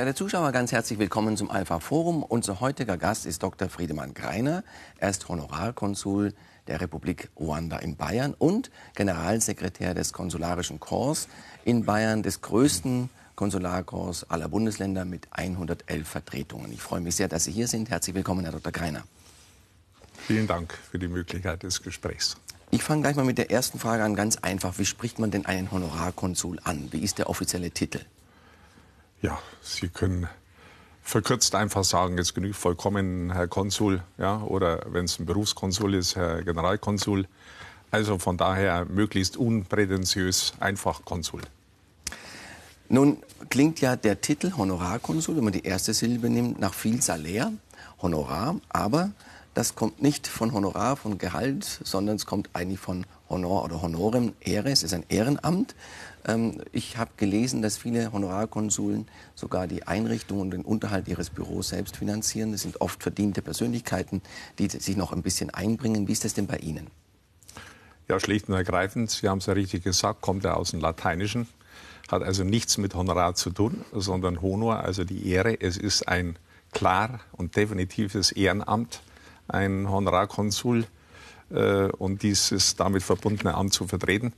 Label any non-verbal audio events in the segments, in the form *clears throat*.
Verehrte Zuschauer, ganz herzlich willkommen zum Alpha Forum. Unser heutiger Gast ist Dr. Friedemann Greiner. Er ist Honorarkonsul der Republik Ruanda in Bayern und Generalsekretär des Konsularischen Korps in Bayern, des größten Konsularkorps aller Bundesländer mit 111 Vertretungen. Ich freue mich sehr, dass Sie hier sind. Herzlich willkommen, Herr Dr. Greiner. Vielen Dank für die Möglichkeit des Gesprächs. Ich fange gleich mal mit der ersten Frage an, ganz einfach. Wie spricht man denn einen Honorarkonsul an? Wie ist der offizielle Titel? Ja, Sie können verkürzt einfach sagen, es genügt vollkommen Herr Konsul, ja, oder wenn es ein Berufskonsul ist, Herr Generalkonsul. Also von daher möglichst unprätentiös, einfach Konsul. Nun klingt ja der Titel Honorarkonsul, wenn man die erste Silbe nimmt, nach viel Salär, Honorar, aber das kommt nicht von Honorar, von Gehalt, sondern es kommt eigentlich von Honor oder Honorem, Ehre. Es ist ein Ehrenamt. Ähm, ich habe gelesen, dass viele Honorarkonsuln sogar die Einrichtung und den Unterhalt ihres Büros selbst finanzieren. Das sind oft verdiente Persönlichkeiten, die sich noch ein bisschen einbringen. Wie ist das denn bei Ihnen? Ja, schlicht und ergreifend, Sie haben es ja richtig gesagt, kommt er aus dem Lateinischen, hat also nichts mit Honorar zu tun, sondern Honor, also die Ehre. Es ist ein klar und definitives Ehrenamt ein Honorarkonsul äh, und dieses damit verbundene Amt zu vertreten.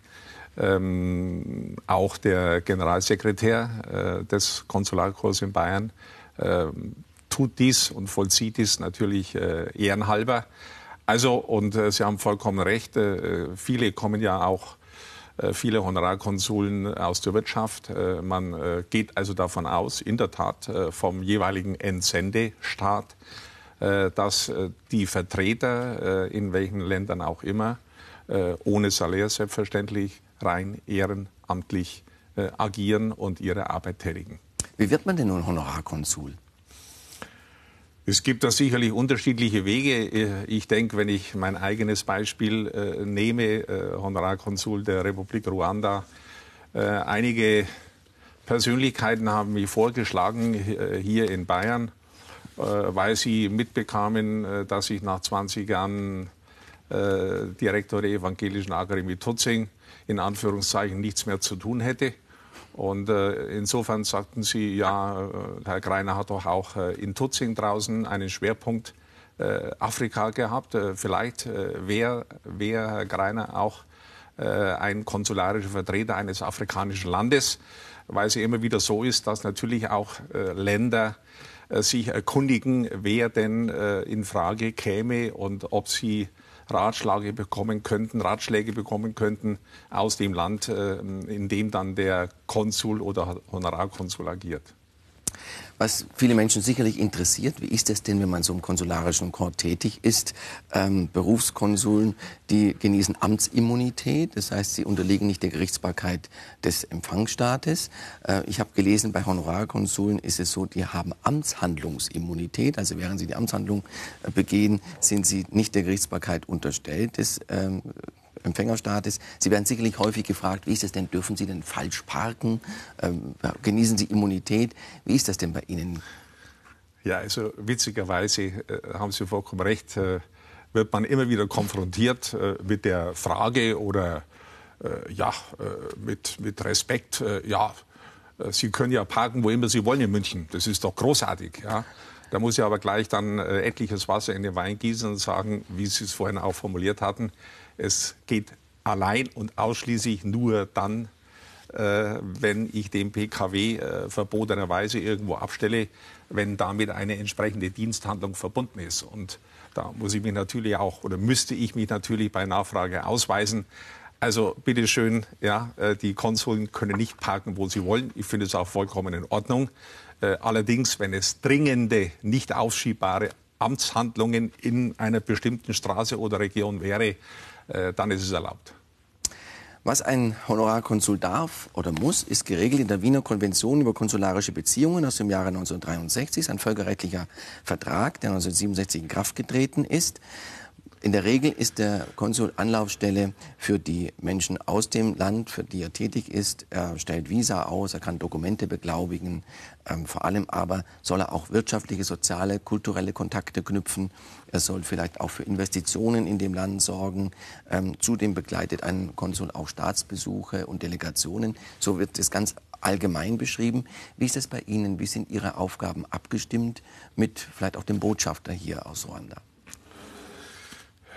Ähm, auch der Generalsekretär äh, des Konsularkorps in Bayern äh, tut dies und vollzieht dies natürlich äh, ehrenhalber. Also, und äh, Sie haben vollkommen recht, äh, viele kommen ja auch viele Honorarkonsuln aus der Wirtschaft. Man geht also davon aus, in der Tat vom jeweiligen Entsendestaat, äh, dass äh, die Vertreter äh, in welchen Ländern auch immer ohne Salär selbstverständlich rein ehrenamtlich agieren und ihre Arbeit tätigen. Wie wird man denn nun Honorarkonsul? Es gibt da sicherlich unterschiedliche Wege. Ich denke, wenn ich mein eigenes Beispiel äh, nehme, äh, Honorarkonsul der Republik Ruanda, äh, einige Persönlichkeiten haben mich vorgeschlagen hier in Bayern, äh, weil sie mitbekamen, äh, dass ich nach 20 Jahren äh, Direktor der Evangelischen Akademie Tutzing in Anführungszeichen nichts mehr zu tun hätte. Und insofern sagten sie, ja, Herr Greiner hat doch auch in Tutzing draußen einen Schwerpunkt Afrika gehabt. vielleicht wäre wär Herr Greiner auch ein konsularischer Vertreter eines afrikanischen Landes, weil es immer wieder so ist, dass natürlich auch Länder äh, sich erkundigen, wer denn äh, in Frage käme und ob sie Ratschläge bekommen könnten, Ratschläge bekommen könnten aus dem Land, äh, in dem dann der Konsul oder Honorarkonsul agiert. Was viele Menschen sicherlich interessiert, wie ist es denn, wenn man so im konsularischen Korps tätig ist? Ähm, Berufskonsuln, die genießen Amtsimmunität, das heißt, sie unterliegen nicht der Gerichtsbarkeit des Empfangsstaates. Äh, ich habe gelesen, bei Honorarkonsuln ist es so, die haben Amtshandlungsimmunität, also während sie die Amtshandlung äh, begehen, sind sie nicht der Gerichtsbarkeit unterstellt des ähm, Empfängerstaates. Sie werden sicherlich häufig gefragt, wie ist es denn, dürfen Sie denn falsch parken? Ähm, genießen Sie Immunität? Wie ist das denn bei Ihnen? Ja, also witzigerweise äh, haben Sie vollkommen recht, äh, wird man immer wieder konfrontiert äh, mit der Frage oder äh, ja, äh, mit, mit Respekt, äh, ja, Sie können ja parken, wo immer Sie wollen in München. Das ist doch großartig. Ja. Da muss ich aber gleich dann etliches Wasser in den Wein gießen und sagen, wie Sie es vorhin auch formuliert hatten, es geht allein und ausschließlich nur dann, äh, wenn ich den PKW äh, verbotenerweise irgendwo abstelle, wenn damit eine entsprechende Diensthandlung verbunden ist. Und da muss ich mich natürlich auch oder müsste ich mich natürlich bei Nachfrage ausweisen. Also bitteschön, ja, äh, die Konsuln können nicht parken, wo sie wollen. Ich finde es auch vollkommen in Ordnung. Äh, allerdings, wenn es dringende, nicht aufschiebbare Amtshandlungen in einer bestimmten Straße oder Region wäre, dann ist es erlaubt. Was ein Honorarkonsul darf oder muss, ist geregelt in der Wiener Konvention über konsularische Beziehungen aus dem Jahre 1963, ein völkerrechtlicher Vertrag, der 1967 in Kraft getreten ist. In der Regel ist der Konsul Anlaufstelle für die Menschen aus dem Land, für die er tätig ist. Er stellt Visa aus, er kann Dokumente beglaubigen. Ähm, vor allem aber soll er auch wirtschaftliche, soziale, kulturelle Kontakte knüpfen. Er soll vielleicht auch für Investitionen in dem Land sorgen. Ähm, zudem begleitet ein Konsul auch Staatsbesuche und Delegationen. So wird es ganz allgemein beschrieben. Wie ist das bei Ihnen? Wie sind Ihre Aufgaben abgestimmt mit vielleicht auch dem Botschafter hier aus Ruanda?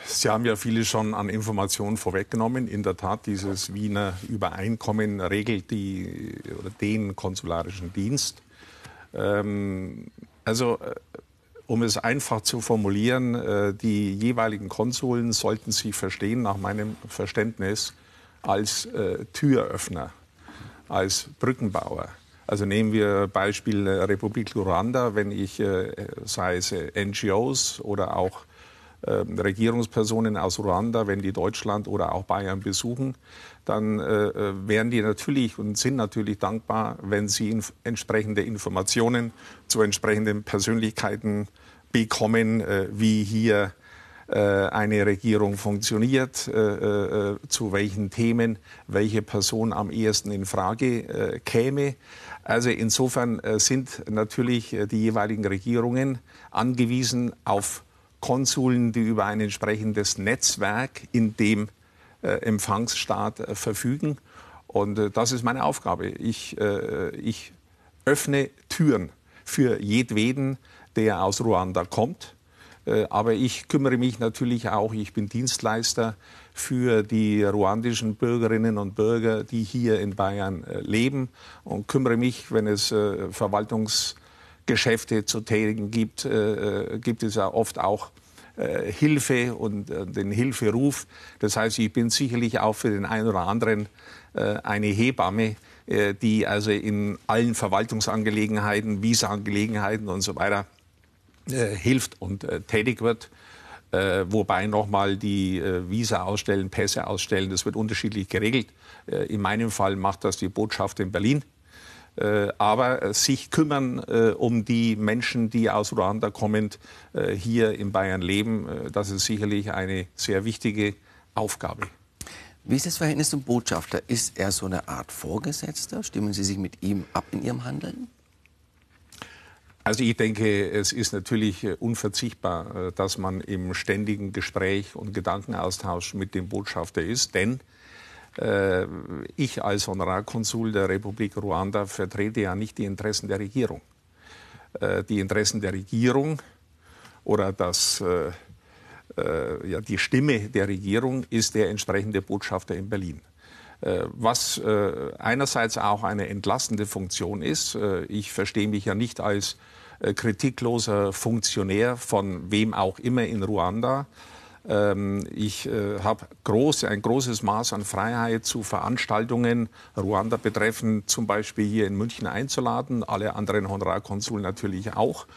Sie haben ja viele schon an Informationen vorweggenommen. In der Tat, dieses Wiener Übereinkommen regelt die, oder den konsularischen Dienst. Ähm, also, äh, um es einfach zu formulieren, äh, die jeweiligen Konsuln sollten sich verstehen, nach meinem Verständnis, als äh, Türöffner, als Brückenbauer. Also nehmen wir Beispiel Republik Ruanda, wenn ich, sei es NGOs oder auch Regierungspersonen aus Ruanda, wenn die Deutschland oder auch Bayern besuchen, dann äh, äh, wären die natürlich und sind natürlich dankbar, wenn sie inf entsprechende Informationen zu entsprechenden Persönlichkeiten bekommen, äh, wie hier äh, eine Regierung funktioniert, äh, äh, zu welchen Themen welche Person am ehesten in Frage käme. Also insofern sind natürlich die jeweiligen Regierungen angewiesen auf Konsuln, die über ein entsprechendes Netzwerk in dem äh, Empfangsstaat äh, verfügen. Und äh, das ist meine Aufgabe. Ich, äh, ich öffne Türen für jedweden, der aus Ruanda kommt. Äh, aber ich kümmere mich natürlich auch, ich bin Dienstleister für die ruandischen Bürgerinnen und Bürger, die hier in Bayern äh, leben und kümmere mich, wenn es Verwaltungs Geschäfte zu tätigen gibt, äh, gibt es ja oft auch äh, Hilfe und äh, den Hilferuf. Das heißt, ich bin sicherlich auch für den einen oder anderen äh, eine Hebamme, äh, die also in allen Verwaltungsangelegenheiten, Visa-Angelegenheiten und so weiter äh, hilft und tätig wird. wobei nochmal die Visa ausstellen, Pässe ausstellen, das wird unterschiedlich geregelt. in meinem Fall macht das die Botschaft in Berlin. Äh, aber äh, sich kümmern äh, um die Menschen, die aus Ruanda kommend hier in Bayern leben, das ist sicherlich eine sehr wichtige Aufgabe. Wie ist das Verhältnis zum Botschafter? Ist er so eine Art Vorgesetzter? Stimmen Sie sich mit ihm ab in Ihrem Handeln? Also ich denke, es ist natürlich unverzichtbar, dass man im ständigen Gespräch und Gedankenaustausch mit dem Botschafter ist, denn äh, ich als Honorarkonsul der Republik Ruanda vertrete ja nicht die Interessen der Regierung. Äh, die Interessen der Regierung oder das, äh, ja, die Stimme der Regierung ist der entsprechende Botschafter in Berlin. Was einerseits auch eine entlastende Funktion ist. Ich verstehe mich ja nicht als kritikloser Funktionär von wem auch immer in Ruanda, ähm, ich äh, habe groß, ein großes Maß an Freiheit zu Veranstaltungen Ruanda betreffend, zum Beispiel hier in München einzuladen, alle anderen Honorarkonsuln natürlich auch.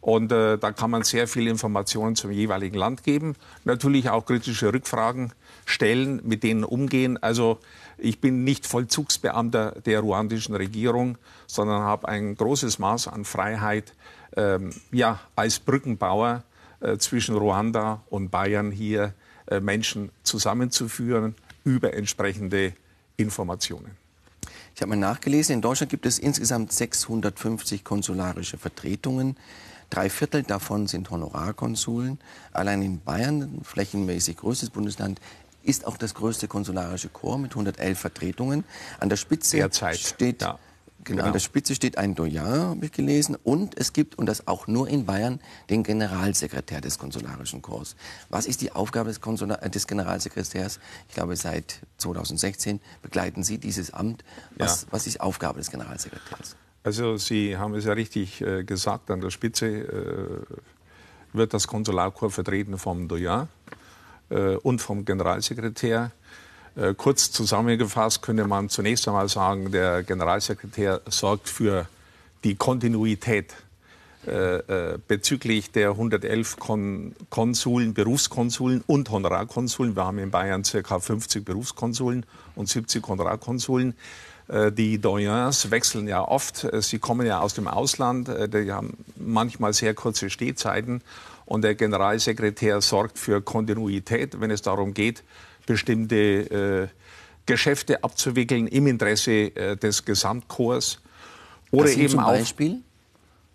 Und äh, da kann man sehr viel Informationen zum jeweiligen Land geben. Natürlich auch kritische Rückfragen stellen, mit denen umgehen. Also ich bin nicht Vollzugsbeamter der ruandischen Regierung, sondern habe ein großes Maß an Freiheit, ähm, ja, als Brückenbauer zwischen Ruanda und Bayern hier äh, Menschen zusammenzuführen über entsprechende Informationen. Ich habe mal nachgelesen, in Deutschland gibt es insgesamt 650 konsularische Vertretungen. Drei Viertel davon sind Honorarkonsuln. Allein in Bayern, flächenmäßig größtes Bundesland, ist auch das größte konsularische Korps mit 111 Vertretungen. An der Spitze Derzeit, steht ja. Genau, an der Spitze steht ein Doyen, habe ich gelesen. Und es gibt, und das auch nur in Bayern, den Generalsekretär des Konsularischen Korps. Was ist die Aufgabe des, Konsular äh, des Generalsekretärs? Ich glaube, seit 2016 begleiten Sie dieses Amt. Was, ja. was ist die Aufgabe des Generalsekretärs? Also Sie haben es ja richtig äh, gesagt, an der Spitze äh, wird das Konsularkorps vertreten vom Doyen äh, und vom Generalsekretär. Äh, kurz zusammengefasst könnte man zunächst einmal sagen, der Generalsekretär sorgt für die Kontinuität äh, äh, bezüglich der 111 Kon Konsuln, Berufskonsuln und Honorarkonsuln. Wir haben in Bayern ca. 50 Berufskonsuln und 70 Honorarkonsuln. Äh, die Doyens wechseln ja oft. Sie kommen ja aus dem Ausland. Die haben manchmal sehr kurze Stehzeiten. Und der Generalsekretär sorgt für Kontinuität, wenn es darum geht, bestimmte äh, Geschäfte abzuwickeln im Interesse äh, des Gesamtchors. Oder eben zum Beispiel?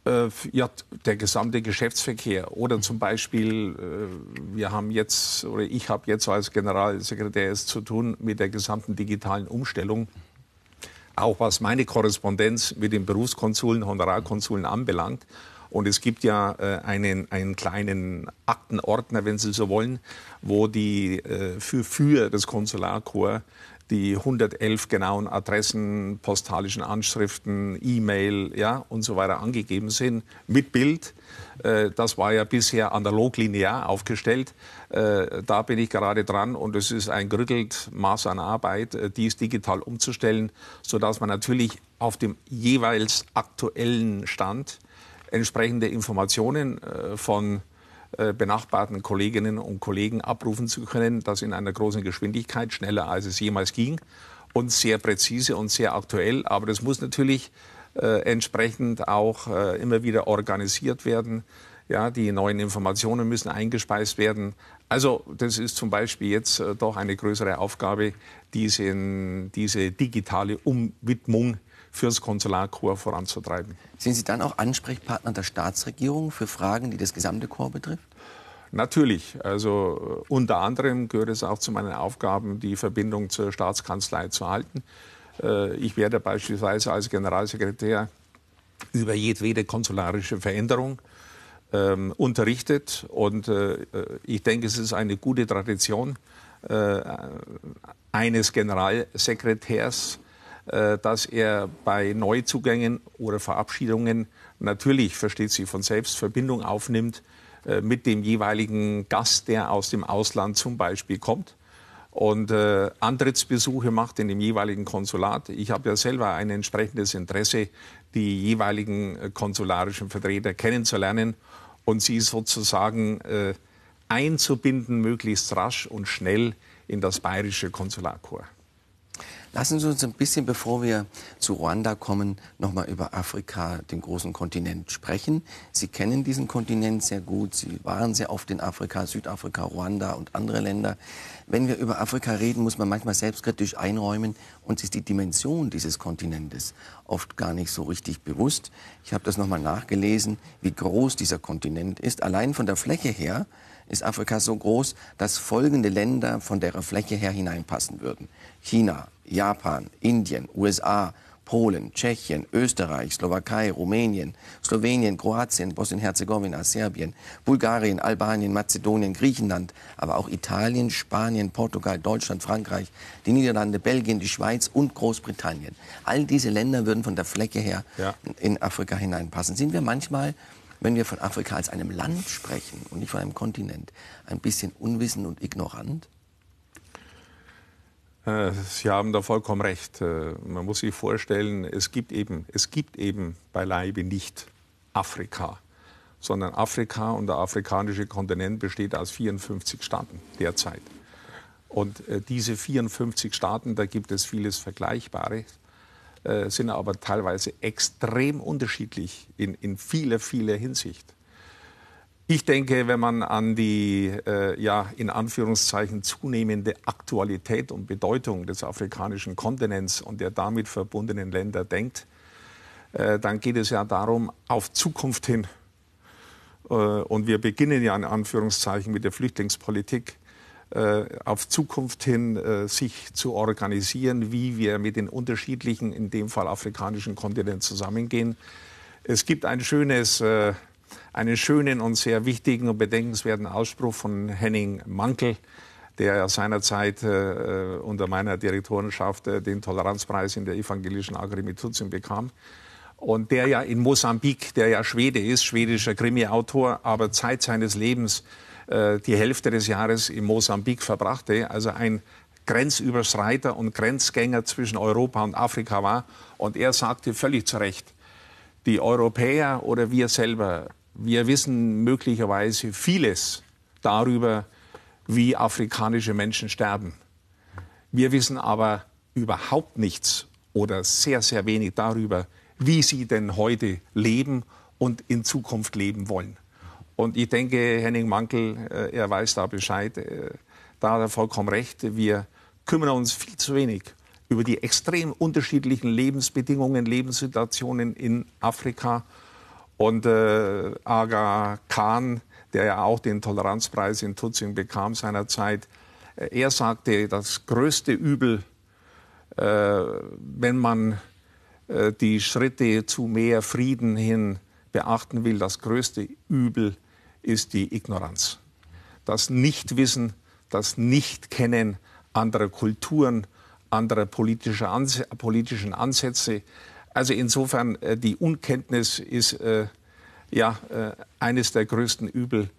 Auch, äh, ja, der gesamte Geschäftsverkehr. Oder zum Beispiel, wir haben jetzt, oder ich habe jetzt als Generalsekretär es zu tun mit der gesamten digitalen Umstellung. auch was meine Korrespondenz mit den Berufskonsuln, Honorarkonsuln anbelangt. Und es gibt ja äh, einen, einen kleinen Aktenordner, wenn Sie so wollen, wo die äh, für, für das Konsularkorps die 111 genauen Adressen, postalischen Anschriften, E-Mail ja, und so weiter angegeben sind mit Bild. Äh, das war ja bisher analog linear aufgestellt. Äh, da bin ich gerade dran und es ist ein gerüttelt Maß an Arbeit, äh, dies digital umzustellen, sodass man natürlich auf dem jeweils aktuellen Stand entsprechende Informationen von benachbarten Kolleginnen und Kollegen abrufen zu können, das in einer großen Geschwindigkeit, schneller als es jemals ging und sehr präzise und sehr aktuell. Aber das muss natürlich äh, entsprechend auch äh, immer wieder organisiert werden. Ja, die neuen Informationen müssen eingespeist werden. Also das ist zum Beispiel jetzt äh, doch eine größere Aufgabe, diese, diese digitale Umwidmung fürs Konsularkorps voranzutreiben. Sind Sie dann auch Ansprechpartner der Staatsregierung für Fragen, die das gesamte Korps betrifft? Natürlich. Also äh, unter anderem gehört es auch zu meinen Aufgaben, die Verbindung zur Staatskanzlei zu halten. Äh, ich werde beispielsweise als Generalsekretär über jedwede konsularische Veränderung ähm, unterrichtet. Und äh, ich denke, es ist eine gute Tradition eines Generalsekretärs, dass er bei Neuzugängen oder Verabschiedungen natürlich, versteht sie von selbst, Verbindung aufnimmt äh, mit dem jeweiligen Gast, der aus dem Ausland zum Beispiel kommt und äh, Antrittsbesuche macht in dem jeweiligen Konsulat. Ich habe ja selber ein entsprechendes Interesse, die jeweiligen äh, konsularischen Vertreter kennenzulernen und sie sozusagen äh, einzubinden, möglichst rasch und schnell in das bayerische Konsularkorps. Lassen Sie uns ein bisschen, bevor wir zu Ruanda kommen, nochmal über Afrika, den großen Kontinent, sprechen. Sie kennen diesen Kontinent sehr gut. Sie waren sehr oft in Afrika, Südafrika, Ruanda und andere Länder. Wenn wir über Afrika reden, muss man manchmal selbstkritisch einräumen, uns ist die Dimension dieses Kontinentes oft gar nicht so richtig bewusst. Ich habe das nochmal nachgelesen, wie groß dieser Kontinent ist. Allein von der Fläche her ist Afrika so groß, dass folgende Länder von der Fläche her hineinpassen würden. China, Japan, Indien, USA, Polen, Tschechien, Österreich, Slowakei, Rumänien, Slowenien, Kroatien, Bosnien-Herzegowina, Serbien, Bulgarien, Albanien, Mazedonien, Griechenland, aber auch Italien, Spanien, Portugal, Deutschland, Frankreich, die Niederlande, Belgien, die Schweiz und Großbritannien. All diese Länder würden von der Fläche her ja. in Afrika hineinpassen. Sind wir manchmal wenn wir von Afrika als einem Land sprechen und nicht von einem Kontinent, ein bisschen unwissend und ignorant? Äh, Sie haben da vollkommen recht. Äh, man muss sich vorstellen, es gibt eben, es gibt eben beileibe nicht Afrika, sondern Afrika und der afrikanische Kontinent besteht aus 54 Staaten derzeit. Und äh, diese 54 Staaten, da gibt es vieles Vergleichbares. Sind aber teilweise extrem unterschiedlich in, in vieler, vieler Hinsicht. Ich denke, wenn man an die äh, ja, in Anführungszeichen zunehmende Aktualität und Bedeutung des afrikanischen Kontinents und der damit verbundenen Länder denkt, äh, dann geht es ja darum, auf Zukunft hin, äh, und wir beginnen ja in Anführungszeichen mit der Flüchtlingspolitik, äh, auf Zukunft hin äh, sich zu organisieren, wie wir mit den unterschiedlichen, in dem Fall afrikanischen Kontinenten zusammengehen. Es gibt ein schönes, äh, einen schönen und sehr wichtigen und bedenkenswerten Ausspruch von Henning Mankel, der seinerzeit äh, unter meiner Direktorenschaft äh, den Toleranzpreis in der evangelischen Agrimituzien bekam. Und der ja in Mosambik, der ja Schwede ist, schwedischer Krimi-Autor, aber Zeit seines Lebens äh, die Hälfte des Jahres in Mosambik verbrachte, also ein Grenzüberschreiter und Grenzgänger zwischen Europa und Afrika war. Und er sagte völlig zu Recht, die Europäer oder wir selber, wir wissen möglicherweise vieles darüber, wie afrikanische Menschen sterben. Wir wissen aber überhaupt nichts oder sehr, sehr wenig darüber, wie sie denn heute leben und in Zukunft leben wollen. Und ich denke, Henning Mankel, äh, er weiß da Bescheid. Äh, da hat er vollkommen recht. Wir kümmern uns viel zu wenig über die extrem unterschiedlichen Lebensbedingungen, Lebenssituationen in Afrika. Und äh, Aga Khan, der ja auch den Toleranzpreis in Tutzing bekam seinerzeit, äh, er sagte, das größte Übel wenn man die Schritte zu mehr Frieden hin beachten will, das größte Übel ist die Ignoranz. Das Nichtwissen, das Nichtkennen anderer Kulturen, anderer politischer Ans politischen Ansätze. Also insofern, äh, die Unkenntnis ist äh, ja äh, eines der größten Übel,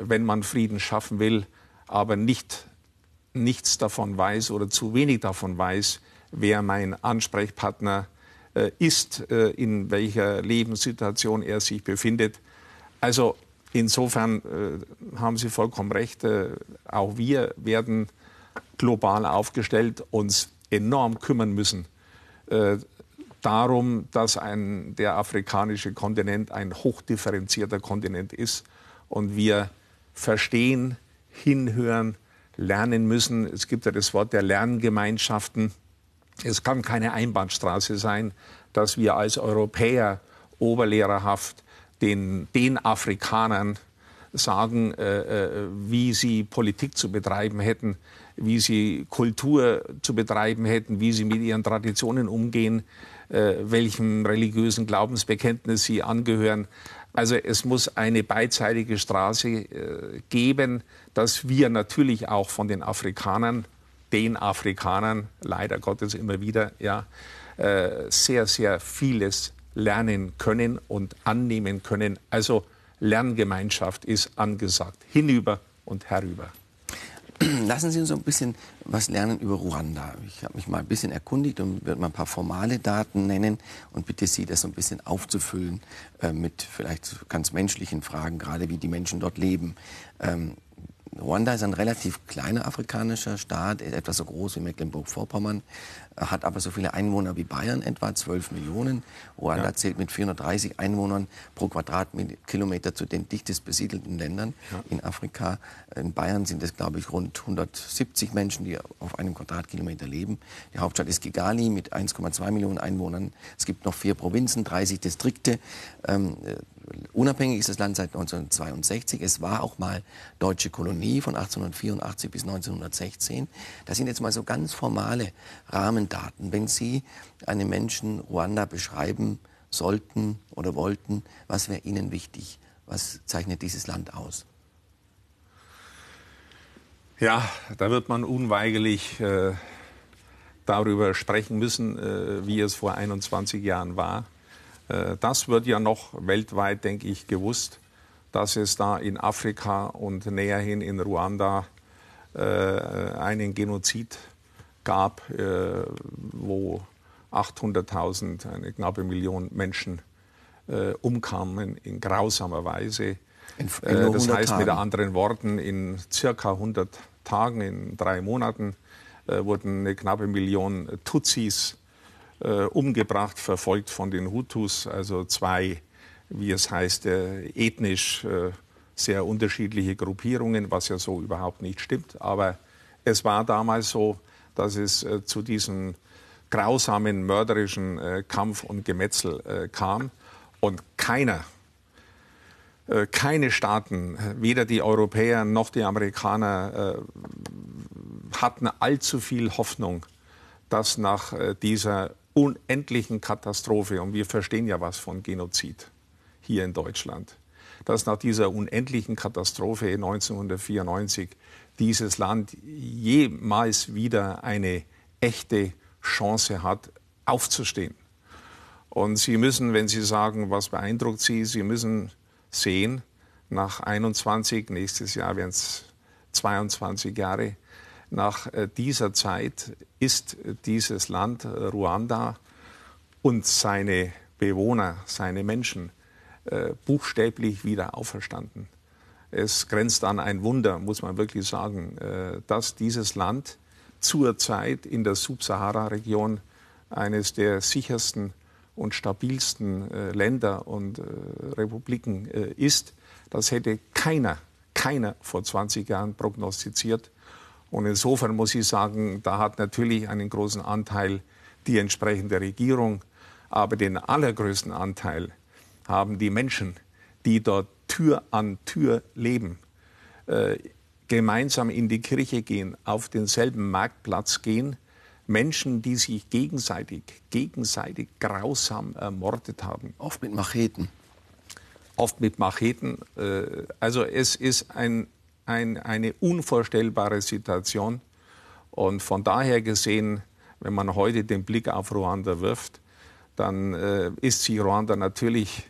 wenn man Frieden schaffen will, aber nicht, nichts davon weiß oder zu wenig davon weiß, wer mein Ansprechpartner ist, in welcher Lebenssituation er sich befindet. Also insofern haben Sie vollkommen recht, auch wir werden global aufgestellt uns enorm kümmern müssen darum, dass ein, der afrikanische Kontinent ein hochdifferenzierter Kontinent ist und wir verstehen, hinhören, lernen müssen. Es gibt ja das Wort der Lerngemeinschaften. Es kann keine Einbahnstraße sein, dass wir als Europäer oberlehrerhaft den, den Afrikanern sagen, äh, äh, wie sie Politik zu betreiben hätten wie sie Kultur zu betreiben hätten, wie sie mit ihren Traditionen umgehen, äh, welchem religiösen Glaubensbekenntnis sie angehören. Also es muss eine beidseitige Straße äh, geben, dass wir natürlich auch von den Afrikanern, den Afrikanern, leider Gottes immer wieder, ja, äh, sehr, sehr vieles lernen können und annehmen können. Also Lerngemeinschaft ist angesagt, hinüber und herüber. *clears throat* Lassen Sie uns so ein bisschen was lernen über Ruanda. Ich habe mich mal ein bisschen erkundigt und werde mal ein paar formale Daten nennen und bitte Sie, das so ein bisschen aufzufüllen äh, mit vielleicht ganz menschlichen Fragen, gerade wie die Menschen dort leben. Ähm, Ruanda ist ein relativ kleiner afrikanischer Staat, etwas so groß wie Mecklenburg-Vorpommern, hat aber so viele Einwohner wie Bayern, etwa 12 Millionen. Ruanda ja. zählt mit 430 Einwohnern pro Quadratkilometer zu den dichtest besiedelten Ländern ja. in Afrika. In Bayern sind es, glaube ich, rund 170 Menschen, die auf einem Quadratkilometer leben. Die Hauptstadt ist Kigali mit 1,2 Millionen Einwohnern. Es gibt noch vier Provinzen, 30 Distrikte. Unabhängig ist das Land seit 1962. Es war auch mal deutsche Kolonie von 1884 bis 1916. Das sind jetzt mal so ganz formale Rahmendaten. Wenn Sie einem Menschen Ruanda beschreiben sollten oder wollten, was wäre Ihnen wichtig? Was zeichnet dieses Land aus? Ja, da wird man unweigerlich äh, darüber sprechen müssen, äh, wie es vor 21 Jahren war. Äh, das wird ja noch weltweit, denke ich, gewusst, dass es da in Afrika und näherhin in Ruanda äh, einen Genozid gab, äh, wo 800.000, eine knappe Million Menschen umkamen in grausamer Weise. In, in das heißt Tagen. mit anderen Worten, in circa 100 Tagen, in drei Monaten, wurden eine knappe Million Tutsis äh, umgebracht, verfolgt von den Hutus, also zwei, wie es heißt, äh, ethnisch äh, sehr unterschiedliche Gruppierungen, was ja so überhaupt nicht stimmt. Aber es war damals so, dass es äh, zu diesem grausamen, mörderischen äh, Kampf und Gemetzel äh, kam. Und keiner, keine Staaten, weder die Europäer noch die Amerikaner, hatten allzu viel Hoffnung, dass nach dieser unendlichen Katastrophe, und wir verstehen ja was von Genozid hier in Deutschland, dass nach dieser unendlichen Katastrophe 1994 dieses Land jemals wieder eine echte Chance hat, aufzustehen. Und Sie müssen, wenn Sie sagen, was beeindruckt Sie, Sie müssen sehen, nach 21, nächstes Jahr werden es 22 Jahre, nach äh, dieser Zeit ist dieses Land äh, Ruanda und seine Bewohner, seine Menschen äh, buchstäblich wieder auferstanden. Es grenzt an ein Wunder, muss man wirklich sagen, dass dieses Land zurzeit in der Subsahara-Region eines der sichersten und stabilsten Länder und Republiken ist. Das hätte keiner, keiner vor 20 Jahren prognostiziert. Und insofern muss ich sagen, da hat natürlich einen großen Anteil die entsprechende Regierung, aber den allergrößten Anteil haben die Menschen, die dort Tür an Tür leben, äh, gemeinsam in die Kirche gehen, auf denselben Marktplatz gehen, Menschen, die sich gegenseitig, gegenseitig grausam ermordet haben. Oft mit Macheten. Oft mit Macheten. Äh, also es ist ein, ein, eine unvorstellbare Situation. Und von daher gesehen, wenn man heute den Blick auf Ruanda wirft, dann äh, ist sich Ruanda natürlich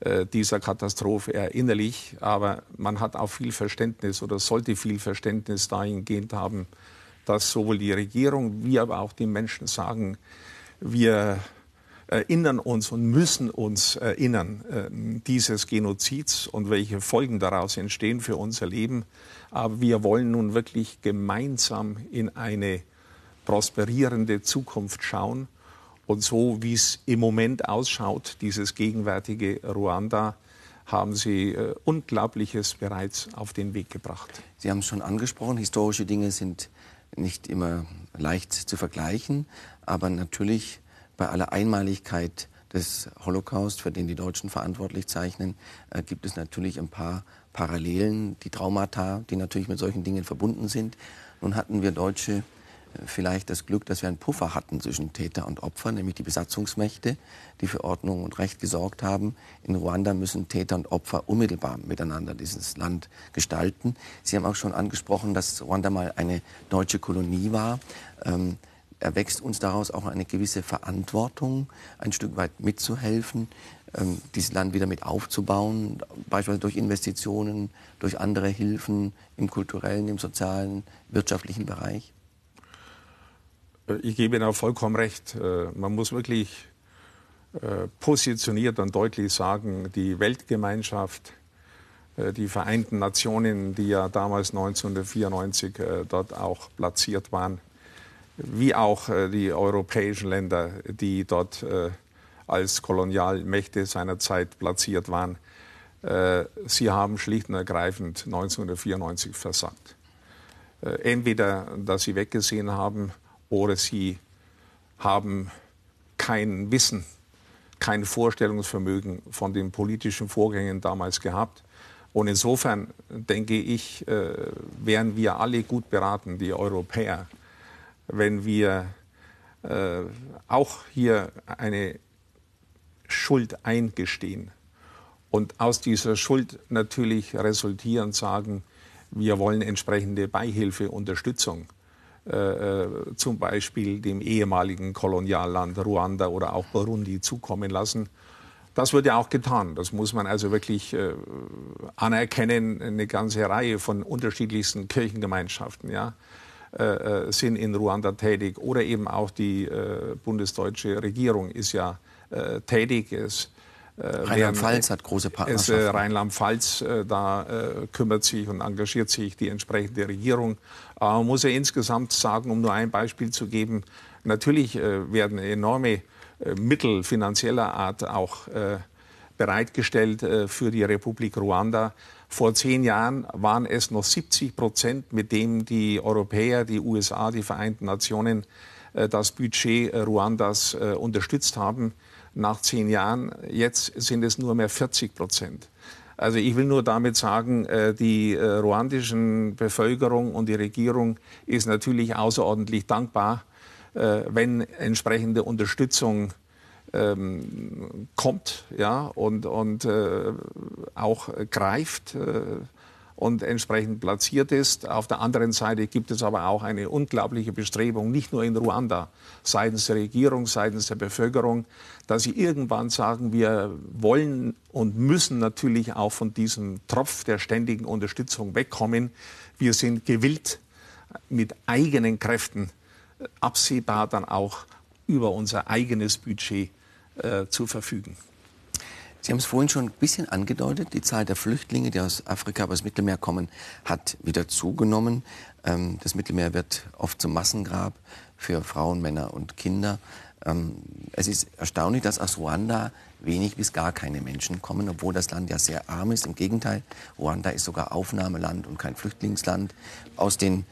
äh, dieser Katastrophe erinnerlich. Aber man hat auch viel Verständnis oder sollte viel Verständnis dahingehend haben, dass sowohl die Regierung wie aber auch die Menschen sagen, wir erinnern uns und müssen uns erinnern äh, dieses Genozids und welche Folgen daraus entstehen für unser Leben. Aber wir wollen nun wirklich gemeinsam in eine prosperierende Zukunft schauen. Und so wie es im Moment ausschaut, dieses gegenwärtige Ruanda, haben Sie äh, Unglaubliches bereits auf den Weg gebracht. Sie haben es schon angesprochen, historische Dinge sind nicht immer leicht zu vergleichen, aber natürlich bei aller Einmaligkeit des Holocaust, für den die Deutschen verantwortlich zeichnen, äh, gibt es natürlich ein paar Parallelen, die Traumata, die natürlich mit solchen Dingen verbunden sind. Nun hatten wir Deutsche vielleicht das Glück, dass wir einen Puffer hatten zwischen Täter und Opfer, nämlich die Besatzungsmächte, die für Ordnung und Recht gesorgt haben. In Ruanda müssen Täter und Opfer unmittelbar miteinander dieses Land gestalten. Sie haben auch schon angesprochen, dass Ruanda mal eine deutsche Kolonie war. Ähm, erwächst uns daraus auch eine gewisse Verantwortung, ein Stück weit mitzuhelfen, ähm, dieses Land wieder mit aufzubauen, beispielsweise durch Investitionen, durch andere Hilfen im kulturellen, im sozialen, wirtschaftlichen Bereich? Ich gebe Ihnen auch vollkommen recht. Äh, man muss wirklich äh, positioniert und deutlich sagen, die Weltgemeinschaft, äh, die Vereinten Nationen, die ja damals 1994 dort auch platziert waren, wie auch die europäischen Länder, die dort als Kolonialmächte seiner Zeit platziert waren, sie haben schlicht und ergreifend 1994 versagt. Entweder, dass sie weggesehen haben, oder sie haben kein Wissen, kein Vorstellungsvermögen von den politischen Vorgängen damals gehabt. Und insofern denke ich, äh, wären wir alle gut beraten, die Europäer, wenn wir äh, auch hier eine Schuld eingestehen und aus dieser Schuld natürlich resultierend sagen, wir wollen entsprechende Beihilfe, Unterstützung äh, äh, zum Beispiel dem ehemaligen Kolonialland Ruanda oder auch Burundi zukommen lassen. Das wird ja auch getan. Das muss man also wirklich äh, anerkennen. Eine ganze Reihe von unterschiedlichsten Kirchengemeinschaften ja, äh, äh sind in Ruanda tätig. Oder eben auch die äh, bundesdeutsche Regierung ist ja tätig. Es äh, Rheinland-Pfalz hat große Partnerschaften. Äh, Rheinland-Pfalz, äh, da äh, kümmert sich und engagiert sich die entsprechende Regierung. Aber man muss ja insgesamt sagen, um nur ein Beispiel zu geben, natürlich äh, werden enorme äh, Mittel finanzieller Art auch bereitgestellt für die Republik Ruanda. Vor zehn Jahren waren es noch 70 Prozent, mit dem die Europäer, die USA, die Vereinten Nationen das Budget Ruandas unterstützt haben nach zehn Jahren. Jetzt sind es nur mehr 40 Prozent. Also ich will nur damit sagen, äh, die äh, ruandischen Bevölkerung und die Regierung ist natürlich außerordentlich dankbar, äh, wenn entsprechende Unterstützung ähm, kommt ja, und, und auch greift und entsprechend platziert ist. Auf der anderen Seite gibt es aber auch eine unglaubliche Bestrebung, nicht nur in Ruanda, seitens der Regierung, seitens der Bevölkerung, dass sie irgendwann sagen, wir wollen und müssen natürlich auch von diesem Tropf der ständigen Unterstützung wegkommen. Wir sind gewillt, mit eigenen Kräften absehbar dann auch über unser eigenes Budget äh, zu verfügen. Sie haben es vorhin schon ein bisschen angedeutet, die Zahl der Flüchtlinge, die aus Afrika über das Mittelmeer kommen, hat wieder zugenommen. Ähm, das Mittelmeer wird oft zum Massengrab für Frauen, Männer und Kinder. Ähm, es ist erstaunlich, dass aus Ruanda wenig bis gar keine Menschen kommen, obwohl das Land ja sehr arm ist. Im Gegenteil, Ruanda ist sogar Aufnahmeland und kein Flüchtlingsland aus, den,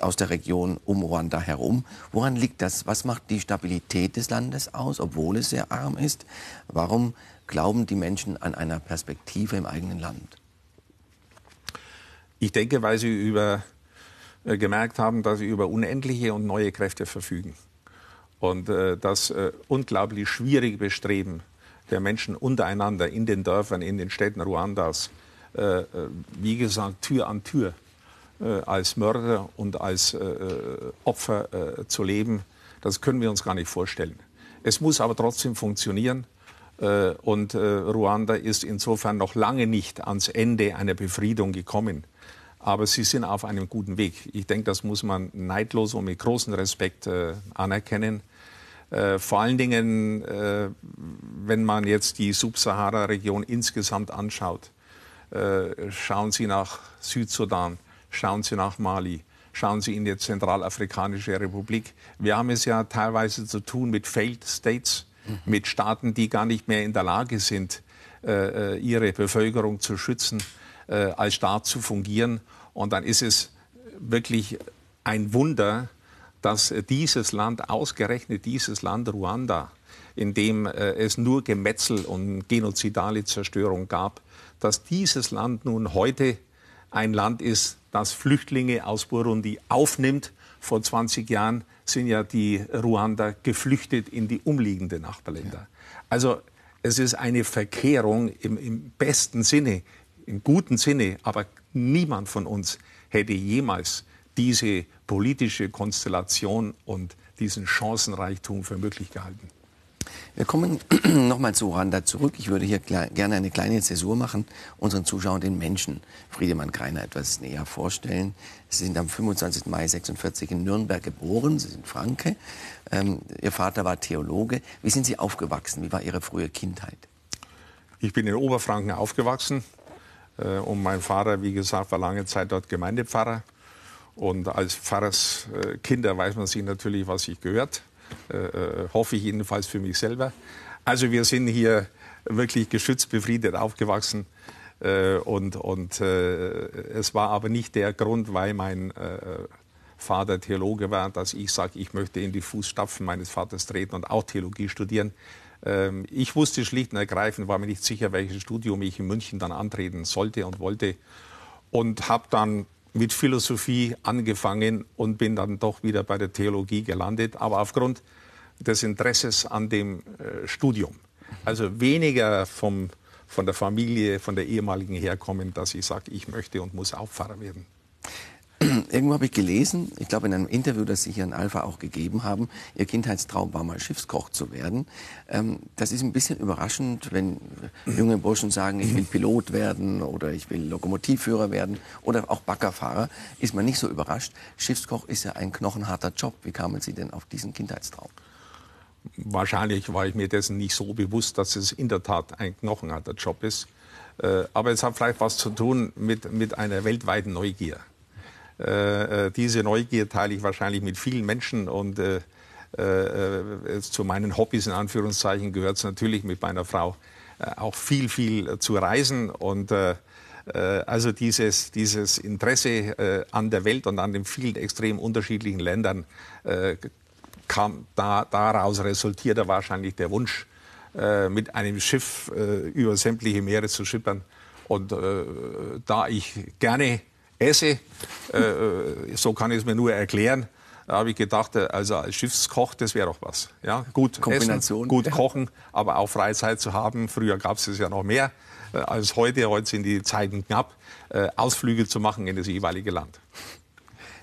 aus der Region um Ruanda herum. Woran liegt das? Was macht die Stabilität des Landes aus, obwohl es sehr arm ist? Warum glauben die Menschen an einer Perspektive im eigenen Land? Ich denke, weil sie über, äh, gemerkt haben, dass sie über unendliche und neue Kräfte verfügen. Und äh, das äh, unglaublich schwierige Bestreben der Menschen untereinander in den Dörfern, in den Städten Ruandas, äh, äh wie gesagt, Tür an Tür äh, als Mörder und als äh, Opfer zu leben, das können wir uns gar nicht vorstellen. Es muss aber trotzdem funktionieren. Und Ruanda ist insofern noch lange nicht ans Ende einer Befriedung gekommen. Aber sie sind auf einem guten Weg. Ich denke, das muss man neidlos und mit großem Respekt anerkennen. Äh, vor allen Dingen, äh, wenn man jetzt die Subsahara-Region insgesamt anschaut, äh, schauen Sie nach Südsudan, schauen Sie nach Mali, schauen Sie in die Zentralafrikanische Republik. Wir haben es ja teilweise zu tun mit Failed States, mhm. mit Staaten, die gar nicht mehr in der Lage sind, äh, äh, ihre Bevölkerung zu schützen, äh, als Staat zu fungieren. Und dann ist es wirklich ein Wunder, dass dieses Land, ausgerechnet dieses Land Ruanda, in dem äh, es nur Gemetzel und genozidale Zerstörung gab, dass dieses Land nun heute ein Land ist, das Flüchtlinge aus Burundi aufnimmt. Vor 20 Jahren sind ja die Ruander geflüchtet in die umliegenden Nachbarländer. Also es ist eine Verkehrung im, im besten Sinne, im guten Sinne, aber niemand von uns hätte jemals diese politische Konstellation und diesen Chancenreichtum für möglich gehalten. Wir kommen *clears throat* nochmal zu Ruanda zurück. Ich würde hier gerne eine kleine Zäsur machen, unseren Zuschauern den Menschen Friedemann Greiner etwas näher vorstellen. Sie sind am 25. Mai 46 in Nürnberg geboren. Sie sind Franke. Ähm, Ihr Vater war Theologe. Wie sind Sie aufgewachsen? Wie war Ihre frühe Kindheit? Ich bin in Oberfranken aufgewachsen. Äh, und mein Vater, wie gesagt, war lange Zeit dort Gemeindepfarrer. Und als Pfarrerskinder weiß man sich natürlich, was sich gehört. Äh, äh, hoffe ich jedenfalls für mich selber. Also wir sind hier wirklich geschützt, befriedet aufgewachsen. Äh, und und äh, es war aber nicht der Grund, weil mein äh, Vater Theologe war, dass ich sage, ich möchte in die Fußstapfen meines Vaters treten und auch Theologie studieren. Ähm, ich wusste schlicht und ergreifend, war mir nicht sicher, welches Studium ich in München dann antreten sollte und wollte. Und habe dann mit Philosophie angefangen und bin dann doch wieder bei der Theologie gelandet, aber aufgrund des Interesses an dem äh, Studium. Also weniger vom, von der Familie, von der ehemaligen herkommen, dass ich sage, ich möchte und muss auch Pfarrer werden. *clears throat* Irgendwo habe ich gelesen, ich glaube in einem Interview, das Sie hier in Alpha auch gegeben haben, Ihr Kindheitstraum war mal Schiffskoch zu werden. Ähm, das ist ein bisschen überraschend, wenn junge Burschen sagen, ich will Pilot werden oder ich will Lokomotivführer werden oder auch Baggerfahrer, ist man nicht so überrascht. Schiffskoch ist ja ein knochenharter Job. Wie kamen Sie denn auf diesen Kindheitstraum? Wahrscheinlich war ich mir dessen nicht so bewusst, dass es in der Tat ein knochenharter Job ist. Äh, aber es hat vielleicht was zu tun mit, mit einer weltweiten Neugier. Äh, äh, diese Neugier teile ich wahrscheinlich mit vielen Menschen und äh, äh, zu meinen Hobbys in Anführungszeichen gehört es natürlich mit meiner Frau äh, auch viel, viel zu reisen und also dieses, dieses Interesse an der Welt und an den vielen extrem unterschiedlichen Ländern kam da, daraus resultierte wahrscheinlich der Wunsch, mit einem Schiff über sämtliche Meere zu schippern. Und da ich gerne esse. Äh, äh, so kann ich es mir nur erklären. Da habe ich gedacht, äh, also als Schiffskoch, das wäre doch was. Ja, gut Kombination. essen, gut kochen, aber auch Freizeit zu haben. Früher gab es es ja noch mehr äh, als heute. Heute sind die Zeiten knapp. Ausflüge zu machen in das jeweilige Land.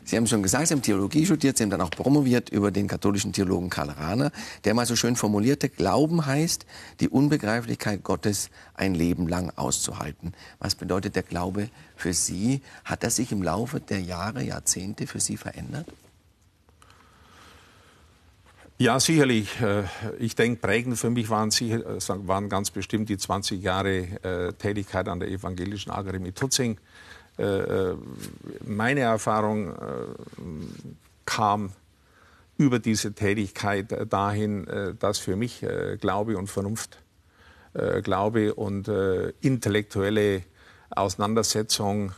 Sie haben schon gesagt, Sie haben Theologie studiert, Sie haben dann auch promoviert über den katholischen Theologen Karl Rahner, der mal so schön formulierte, Glauben heißt, die Unbegreiflichkeit Gottes ein Leben lang auszuhalten. Was bedeutet der Glaube für Sie? Hat er sich im Laufe der Jahre, Jahrzehnte für Sie verändert? Ja, sicherlich. Äh, ich denke, prägend für mich waren, sicher, äh, waren ganz bestimmt die 20 Jahre äh, Tätigkeit an der Evangelischen Akademie Tutzing. Äh, äh, meine Erfahrung äh, kam über diese Tätigkeit dahin, dass für mich Glaube und Vernunft, Glaube und intellektuelle Auseinandersetzung,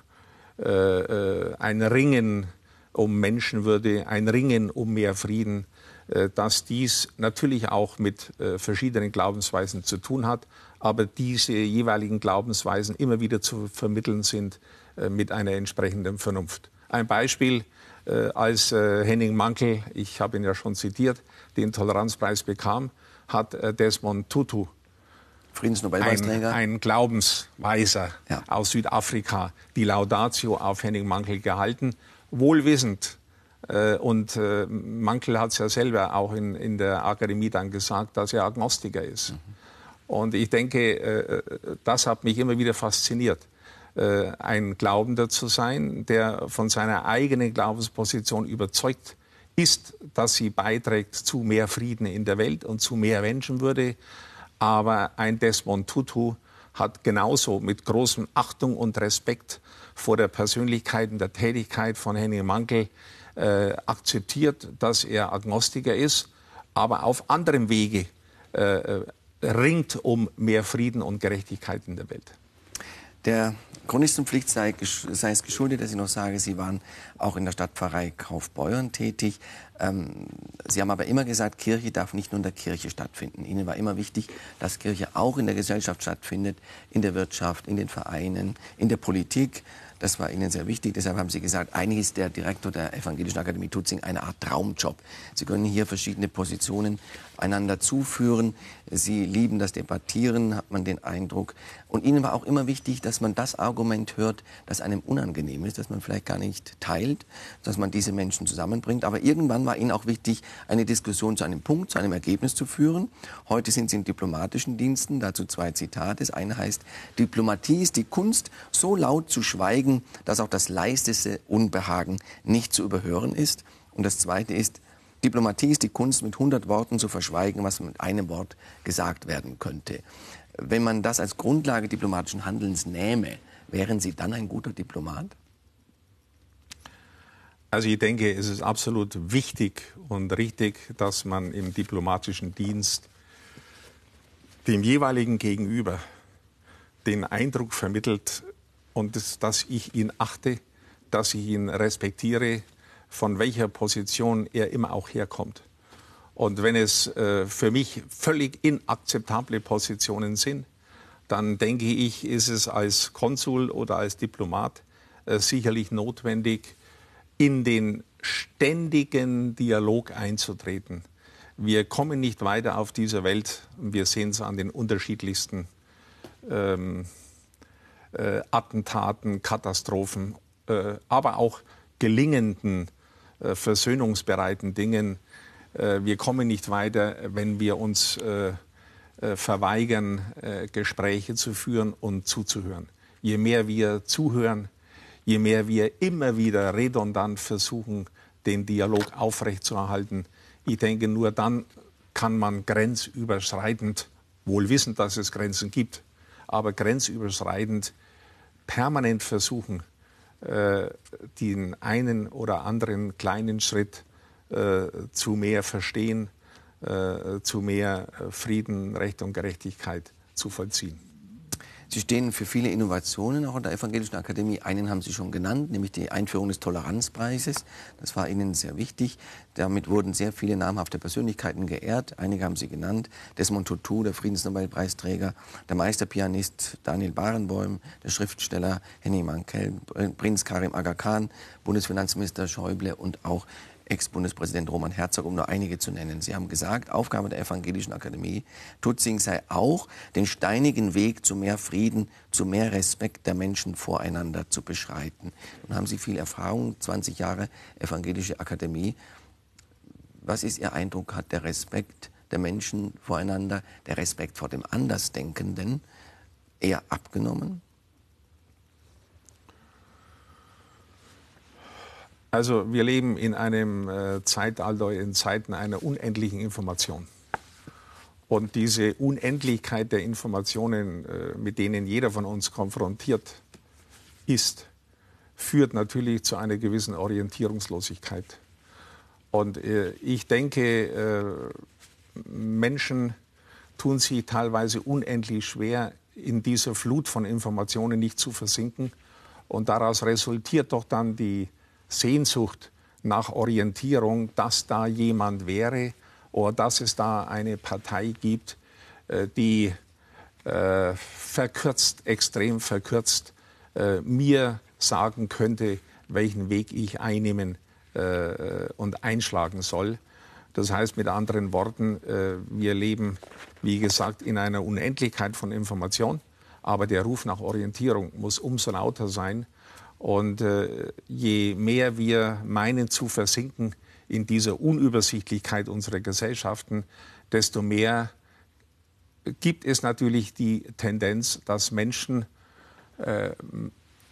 ein Ringen um Menschenwürde, ein Ringen um mehr Frieden, dass dies natürlich auch mit verschiedenen Glaubensweisen zu tun hat, aber diese jeweiligen Glaubensweisen immer wieder zu vermitteln sind mit einer entsprechenden Vernunft. Ein Beispiel, äh, als äh, Henning Mankel, ich habe ihn ja schon zitiert, den Toleranzpreis bekam, hat äh, Desmond Tutu, Friedensnobelpreisträger, ein, ein Glaubensweiser ja. aus Südafrika, die Laudatio auf Henning Mankel gehalten, wohlwissend. Äh, und äh, Mankel hat es ja selber auch in, in der Akademie dann gesagt, dass er Agnostiker ist. Mhm. Und ich denke, äh, das hat mich immer wieder fasziniert äh, ein Glaubender zu sein, der von seiner eigenen Glaubensposition überzeugt ist, dass sie beiträgt zu mehr Frieden in der Welt und zu mehr Menschenwürde. Aber ein Desmond Tutu hat genauso mit großem Achtung und Respekt vor der Persönlichkeit und der Tätigkeit von Henning Mankel äh, akzeptiert, dass er Agnostiker ist, aber auf anderem Wege äh, ringt um mehr Frieden und Gerechtigkeit in der Welt. Der Chronistenpflicht sei, sei, es geschuldet, dass ich noch sage, Sie waren auch in der Stadtpfarrei Kaufbeuern tätig. Ähm, Sie haben aber immer gesagt, Kirche darf nicht nur in der Kirche stattfinden. Ihnen war immer wichtig, dass Kirche auch in der Gesellschaft stattfindet, in der Wirtschaft, in den Vereinen, in der Politik. Das war Ihnen sehr wichtig. Deshalb haben Sie gesagt, eigentlich ist der Direktor der Evangelischen Akademie Tutzing eine Art Traumjob. Sie können hier verschiedene Positionen einander zuführen. Sie lieben das Debattieren, hat man den Eindruck. Und Ihnen war auch immer wichtig, dass man das Argument hört, das einem unangenehm ist, das man vielleicht gar nicht teilt, dass man diese Menschen zusammenbringt. Aber irgendwann war Ihnen auch wichtig, eine Diskussion zu einem Punkt, zu einem Ergebnis zu führen. Heute sind Sie in diplomatischen Diensten, dazu zwei Zitate. Das eine heißt, Diplomatie ist die Kunst, so laut zu schweigen, dass auch das leiseste Unbehagen nicht zu überhören ist. Und das zweite ist, Diplomatie ist die Kunst, mit 100 Worten zu verschweigen, was mit einem Wort gesagt werden könnte. Wenn man das als Grundlage diplomatischen Handelns nähme, wären Sie dann ein guter Diplomat? Also ich denke, es ist absolut wichtig und richtig, dass man im diplomatischen Dienst dem jeweiligen Gegenüber den Eindruck vermittelt, und das, dass ich ihn achte, dass ich ihn respektiere, von welcher Position er immer auch herkommt. Und wenn es äh, für mich völlig inakzeptable Positionen sind, dann denke ich, ist es als Konsul oder als Diplomat äh, sicherlich notwendig, in den ständigen Dialog einzutreten. Wir kommen nicht weiter auf dieser Welt. Wir sehen es an den unterschiedlichsten ähm, äh, Attentaten, Katastrophen, äh, aber auch gelingenden äh, versöhnungsbereiten Dingen. Äh, wir kommen nicht weiter, wenn wir uns äh, verweigern, Gespräche zu führen und zuzuhören. Je mehr wir zuhören, je mehr wir immer wieder redundant versuchen, den Dialog aufrechtzuerhalten, ich denke, nur dann kann man grenzüberschreitend, wohl wissend, dass es Grenzen gibt, aber grenzüberschreitend permanent versuchen, äh, den einen oder anderen kleinen Schritt äh, zu mehr Verstehen, äh, zu mehr Frieden, Recht und Gerechtigkeit zu vollziehen. Sie stehen für viele Innovationen auch in der Evangelischen Akademie. Einen haben Sie schon genannt, nämlich die Einführung des Toleranzpreises. Das war Ihnen sehr wichtig. Damit wurden sehr viele namhafte Persönlichkeiten geehrt. Einige haben Sie genannt. Desmond Tutu, der Friedensnobelpreisträger, der Meisterpianist Daniel Barenboim, der Schriftsteller Henning Mankell, Prinz Karim Aga Khan, Bundesfinanzminister Schäuble und auch Ex-Bundespräsident Roman Herzog, um nur einige zu nennen. Sie haben gesagt, Aufgabe der Evangelischen Akademie Tutzing sei auch, den steinigen Weg zu mehr Frieden, zu mehr Respekt der Menschen voreinander zu beschreiten. Nun haben Sie viel Erfahrung, 20 Jahre Evangelische Akademie. Was ist Ihr Eindruck? Hat der Respekt der Menschen voreinander, der Respekt vor dem Andersdenkenden eher abgenommen? Also wir leben in einem äh, Zeitalter, in Zeiten einer unendlichen Information. Und diese Unendlichkeit der Informationen, äh, mit denen jeder von uns konfrontiert ist, führt natürlich zu einer gewissen Orientierungslosigkeit. Und äh, ich denke, äh, Menschen tun sich teilweise unendlich schwer, in dieser Flut von Informationen nicht zu versinken. Und daraus resultiert doch dann die Sehnsucht nach Orientierung, dass da jemand wäre oder dass es da eine Partei gibt, äh, die äh, verkürzt, extrem verkürzt, äh, mir sagen könnte, welchen Weg ich einnehmen äh, und einschlagen soll. Das heißt mit anderen Worten, äh, wir leben, wie gesagt, in einer Unendlichkeit von Information, aber der Ruf nach Orientierung muss umso lauter sein. Und äh, je mehr wir meinen zu versinken in dieser Unübersichtlichkeit unserer Gesellschaften, desto mehr gibt es natürlich die Tendenz, dass Menschen äh,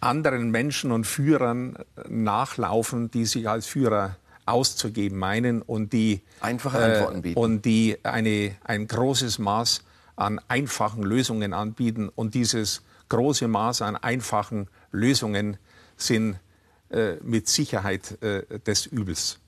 anderen Menschen und Führern nachlaufen, die sich als Führer auszugeben meinen und die einfache Antworten bieten. und die eine, ein großes Maß an einfachen Lösungen anbieten und dieses große Maß an einfachen Lösungen sind äh, mit Sicherheit äh, des Übels.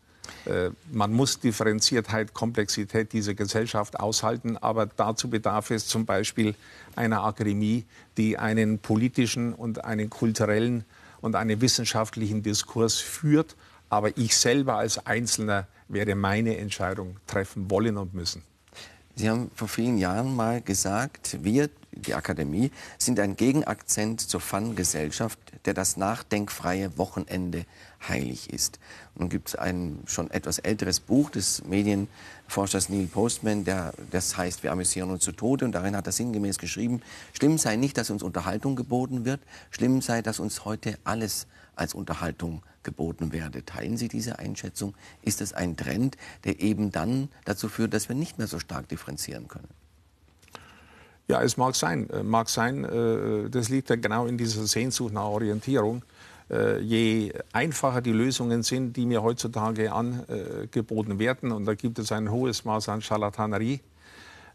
Äh, man muss Differenziertheit, Komplexität dieser Gesellschaft aushalten, aber dazu bedarf es zum Beispiel einer Akademie, die einen politischen und einen kulturellen und einen wissenschaftlichen Diskurs führt. Aber ich selber als Einzelner werde meine Entscheidung treffen wollen und müssen. Sie haben vor vielen Jahren mal gesagt, wir, die Akademie, sind ein Gegenakzent zur Fun-Gesellschaft, der das nachdenkfreie Wochenende heilig ist. Nun gibt es ein schon etwas älteres Buch des Medienforschers Neil Postman, der, das heißt Wir amüsieren uns zu Tode. Und darin hat er sinngemäß geschrieben, schlimm sei nicht, dass uns Unterhaltung geboten wird, schlimm sei, dass uns heute alles als Unterhaltung geboten werde. Teilen Sie diese Einschätzung? Ist es ein Trend, der eben dann dazu führt, dass wir nicht mehr so stark differenzieren können? Ja, es mag sein. Äh, mag sein, äh, das liegt ja genau in dieser Sehnsucht nach Orientierung. Äh, je einfacher die Lösungen sind, die mir heutzutage angeboten werden, und da gibt es ein hohes Maß an Charlatanerie,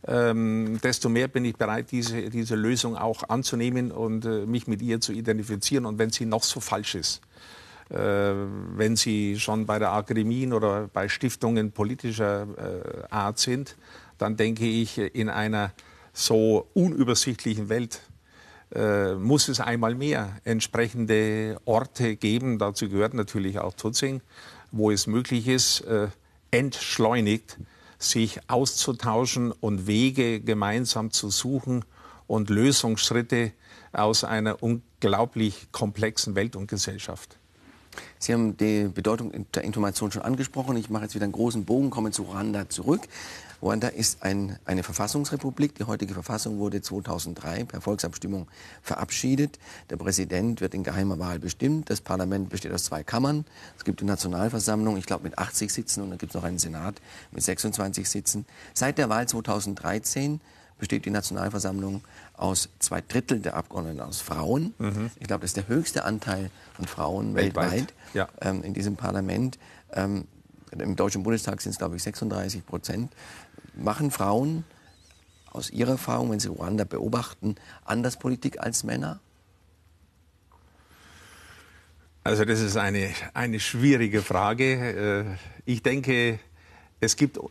ähm, desto mehr bin ich bereit, diese, diese Lösung auch anzunehmen und äh, mich mit ihr zu identifizieren. Und wenn sie noch so falsch ist, äh, wenn sie schon bei der Akademien oder bei Stiftungen politischer äh, Art sind, dann denke ich, in einer so unübersichtlichen Welt äh, muss es einmal mehr entsprechende Orte geben. Dazu gehört natürlich auch Tutzing, wo es möglich ist, äh, entschleunigt sich auszutauschen und Wege gemeinsam zu suchen und Lösungsschritte aus einer unglaublich komplexen Welt und Gesellschaft. Sie haben die Bedeutung der Information schon angesprochen. Ich mache jetzt wieder einen großen Bogen, komme zu Ruanda zurück. Ruanda ist ein, eine Verfassungsrepublik. Die heutige Verfassung wurde 2003 per Volksabstimmung verabschiedet. Der Präsident wird in geheimer Wahl bestimmt. Das Parlament besteht aus zwei Kammern. Es gibt die Nationalversammlung, ich glaube mit 80 Sitzen, und dann gibt es noch einen Senat mit 26 Sitzen. Seit der Wahl 2013 besteht die Nationalversammlung aus zwei Drittel der Abgeordneten aus Frauen. Mhm. Ich glaube, das ist der höchste Anteil von Frauen weltweit, weltweit ja. ähm, in diesem Parlament. Ähm, Im Deutschen Bundestag sind es, glaube ich, 36 Prozent. Machen Frauen aus Ihrer Erfahrung, wenn Sie Ruanda beobachten, anders Politik als Männer? Also das ist eine, eine schwierige Frage. Äh, ich denke, es gibt äh,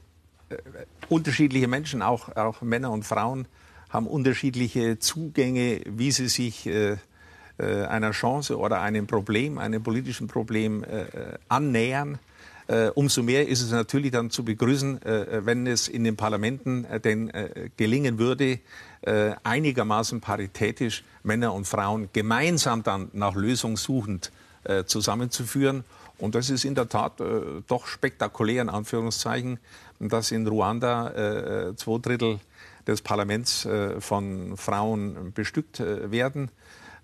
unterschiedliche Menschen, auch, auch Männer und Frauen, haben unterschiedliche Zugänge, wie sie sich äh, einer Chance oder einem Problem, einem politischen Problem äh, annähern. Äh, umso mehr ist es natürlich dann zu begrüßen, äh, wenn es in den Parlamenten äh, denn gelingen würde, einigermaßen paritätisch Männer und Frauen gemeinsam dann nach Lösung suchend zusammenzuführen. Und das ist in der Tat doch spektakulär, in Anführungszeichen, dass in Ruanda zwei Drittel des Parlaments äh, von Frauen bestückt äh, werden.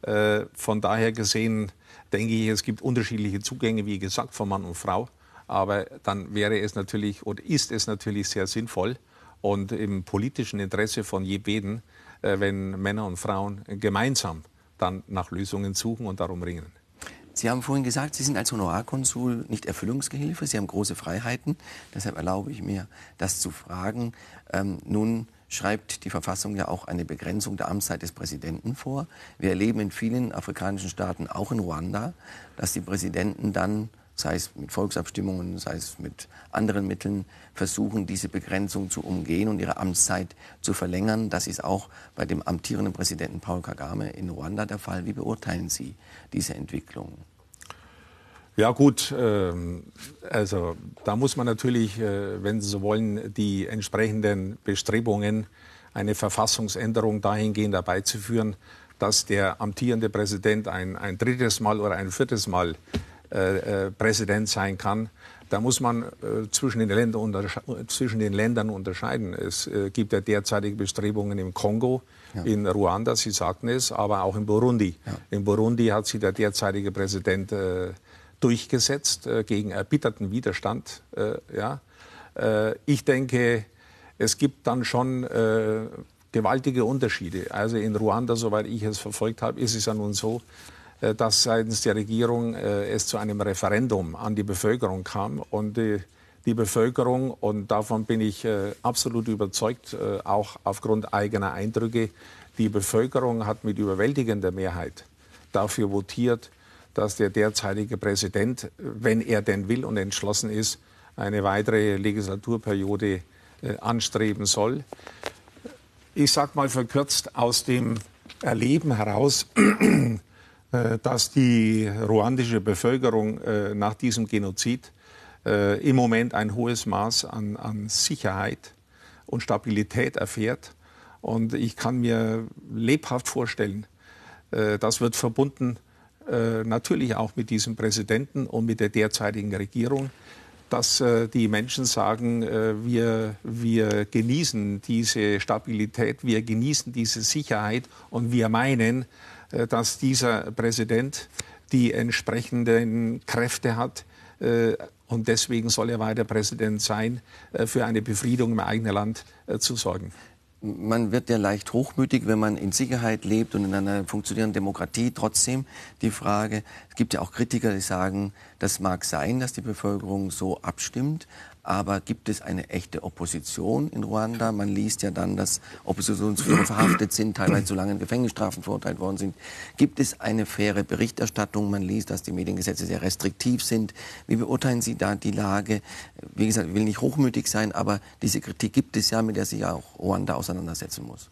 Äh, von daher gesehen denke ich, es gibt unterschiedliche Zugänge, wie gesagt, von Mann und Frau. Aber dann wäre es natürlich oder ist es natürlich sehr sinnvoll und im politischen Interesse von jedem, wenn Männer und Frauen gemeinsam dann nach Lösungen suchen und darum ringen. Sie haben vorhin gesagt, Sie sind als Honorarkonsul nicht Erfüllungsgehilfe, Sie haben große Freiheiten. Deshalb erlaube ich mir, das zu fragen. Ähm, nun schreibt die Verfassung ja auch eine Begrenzung der Amtszeit des Präsidenten vor. Wir erleben in vielen afrikanischen Staaten, auch in Ruanda, dass die Präsidenten dann, sei es mit Volksabstimmungen, sei es mit anderen Mitteln, versuchen, diese Begrenzung zu umgehen und ihre Amtszeit zu verlängern. Das ist auch bei dem amtierenden Präsidenten Paul Kagame in Ruanda der Fall. Wie beurteilen Sie diese Entwicklung? Ja gut, ähm, also da muss man natürlich, äh, wenn Sie so wollen, die entsprechenden Bestrebungen, eine Verfassungsänderung dahingehend herbeizuführen, dass der amtierende Präsident ein, ein drittes Mal oder ein viertes Mal äh, äh, Präsident sein kann. Da muss man äh, zwischen, den Ländern zwischen den Ländern unterscheiden. Es äh, gibt ja derzeitige Bestrebungen im Kongo, ja. in Ruanda, Sie sagten es, aber auch in Burundi. Ja. In Burundi hat sich der derzeitige Präsident äh, durchgesetzt äh, gegen erbitterten Widerstand. ja. ich denke, es gibt dann schon gewaltige Unterschiede. Also in Ruanda, soweit ich es verfolgt habe, ist es ja nun so, dass seitens der Regierung äh, es zu einem Referendum an die Bevölkerung kam und die, die Bevölkerung, und davon bin ich äh, absolut überzeugt, auch aufgrund eigener Eindrücke, die Bevölkerung hat mit überwältigender Mehrheit dafür votiert, dass der derzeitige Präsident, wenn er denn will und entschlossen ist, eine weitere Legislaturperiode anstreben soll. Ich sage mal verkürzt aus dem Erleben heraus, Äh, dass die ruandische Bevölkerung äh, nach diesem Genozid äh, im Moment ein hohes Maß an, an Sicherheit und Stabilität erfährt. Und ich kann mir lebhaft vorstellen, das wird verbunden natürlich auch mit diesem Präsidenten und mit der derzeitigen Regierung, dass die Menschen sagen, wir, wir genießen diese Stabilität, wir genießen diese Sicherheit und wir meinen, äh, dass dieser Präsident die entsprechenden Kräfte hat. Äh, und deswegen soll er weiter Präsident sein, äh, für eine Befriedung im eigenen Land zu sorgen. Man wird ja leicht hochmütig, wenn man in Sicherheit lebt und in einer funktionierenden Demokratie. Trotzdem die Frage, es gibt ja auch Kritiker, die sagen, das mag sein, dass die Bevölkerung so abstimmt, aber gibt es eine echte Opposition in Ruanda? Man liest ja dann, dass Oppositionsführer verhaftet sind, teilweise zu langen Gefängnisstrafen verurteilt worden sind. Gibt es eine faire Berichterstattung? Man liest, dass die Mediengesetze sehr restriktiv sind. Wie beurteilen Sie da die Lage? Wie gesagt, ich will nicht hochmütig sein, aber diese Kritik gibt es ja, mit der sich auch Ruanda auseinandersetzen muss.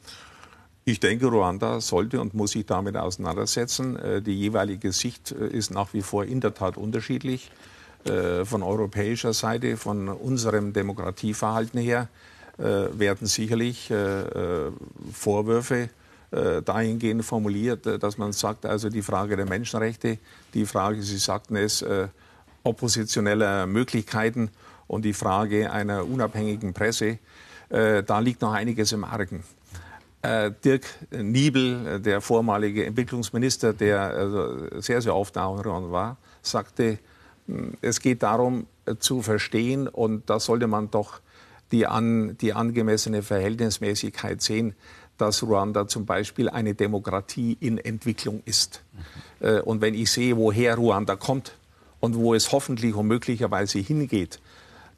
Ich denke, Ruanda sollte und muss sich damit auseinandersetzen. Äh, die jeweilige Sicht äh, ist nach wie vor in der Tat unterschiedlich. Äh, von europäischer Seite, von unserem Demokratieverhalten her, äh, werden sicherlich äh, Vorwürfe dahingehend formuliert, dass man sagt, also die Frage der Menschenrechte, die Frage, Sie sagten es, oppositioneller Möglichkeiten und die Frage einer unabhängigen Presse, da liegt noch einiges im Argen. Dirk Niebel, der vormalige Entwicklungsminister, der sehr, sehr oft da war, sagte, es geht darum äh, zu verstehen, und da sollte man doch die, an, die angemessene Verhältnismäßigkeit sehen, dass Ruanda zum Beispiel eine Demokratie in Entwicklung ist. Mhm. Und wenn ich sehe, woher Ruanda kommt und wo es hoffentlich und möglicherweise hingeht,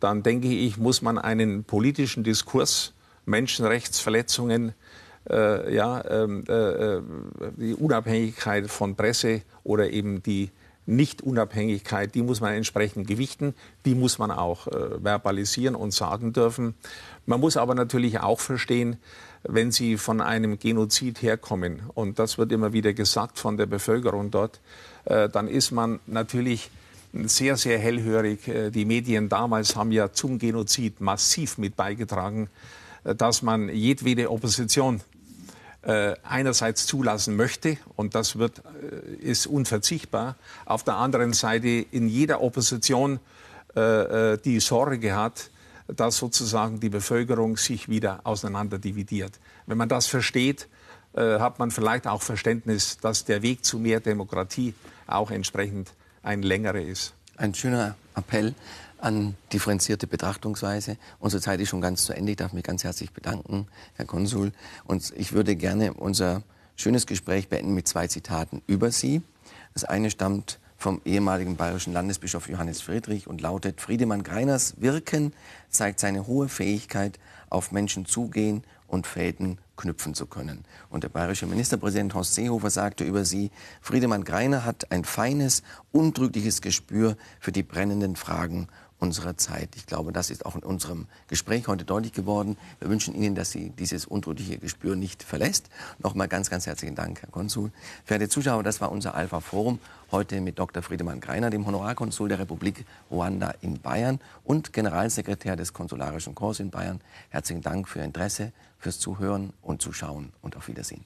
dann denke ich, muss man einen politischen Diskurs, Menschenrechtsverletzungen, äh, ja, ähm, äh, äh, die Unabhängigkeit von Presse oder eben die nicht-Unabhängigkeit, die muss man entsprechend gewichten, die muss man auch äh, verbalisieren und sagen dürfen. Man muss aber natürlich auch verstehen, wenn Sie von einem Genozid herkommen, und das wird immer wieder gesagt von der Bevölkerung dort, äh, dann ist man natürlich sehr, sehr hellhörig. Äh, die Medien damals haben ja zum Genozid massiv mit beigetragen, äh, dass man jedwede Opposition äh, einerseits zulassen möchte, und das wird, äh, ist unverzichtbar, auf der anderen Seite in jeder Opposition äh, die Sorge hat, dass sozusagen die Bevölkerung sich wieder auseinander dividiert. Wenn man das versteht, hat man vielleicht auch Verständnis, dass der Weg zu mehr Demokratie auch entsprechend ein längerer ist. Ein schöner Appell an differenzierte Betrachtungsweise. Unsere Zeit ist schon ganz zu Ende. Ich darf mich ganz herzlich bedanken, Herr Konsul. Und ich würde gerne unser schönes Gespräch beenden mit zwei Zitaten über Sie. Das eine stammt vom ehemaligen bayerischen Landesbischof Johannes Friedrich und lautet, Friedemann Greiners Wirken zeigt seine hohe Fähigkeit, auf Menschen zugehen und Fäden knüpfen zu können. Und der bayerische Ministerpräsident Horst Seehofer sagte über sie, Friedemann Greiner hat ein feines, untrügliches Gespür für die brennenden Fragen unserer Zeit. Ich glaube, das ist auch in unserem Gespräch heute deutlich geworden. Wir wünschen Ihnen, dass Sie dieses untrügliche Gespür nicht verlässt. Nochmal ganz, ganz herzlichen Dank, Herr Konsul. Verehrte Zuschauer, das war unser Alpha Forum. Heute mit Dr. Friedemann Greiner, dem Honorarkonsul der Republik Ruanda in Bayern und Generalsekretär des Konsularischen Korps in Bayern. Herzlichen Dank für Ihr Interesse, fürs Zuhören und Zuschauen und auf Wiedersehen.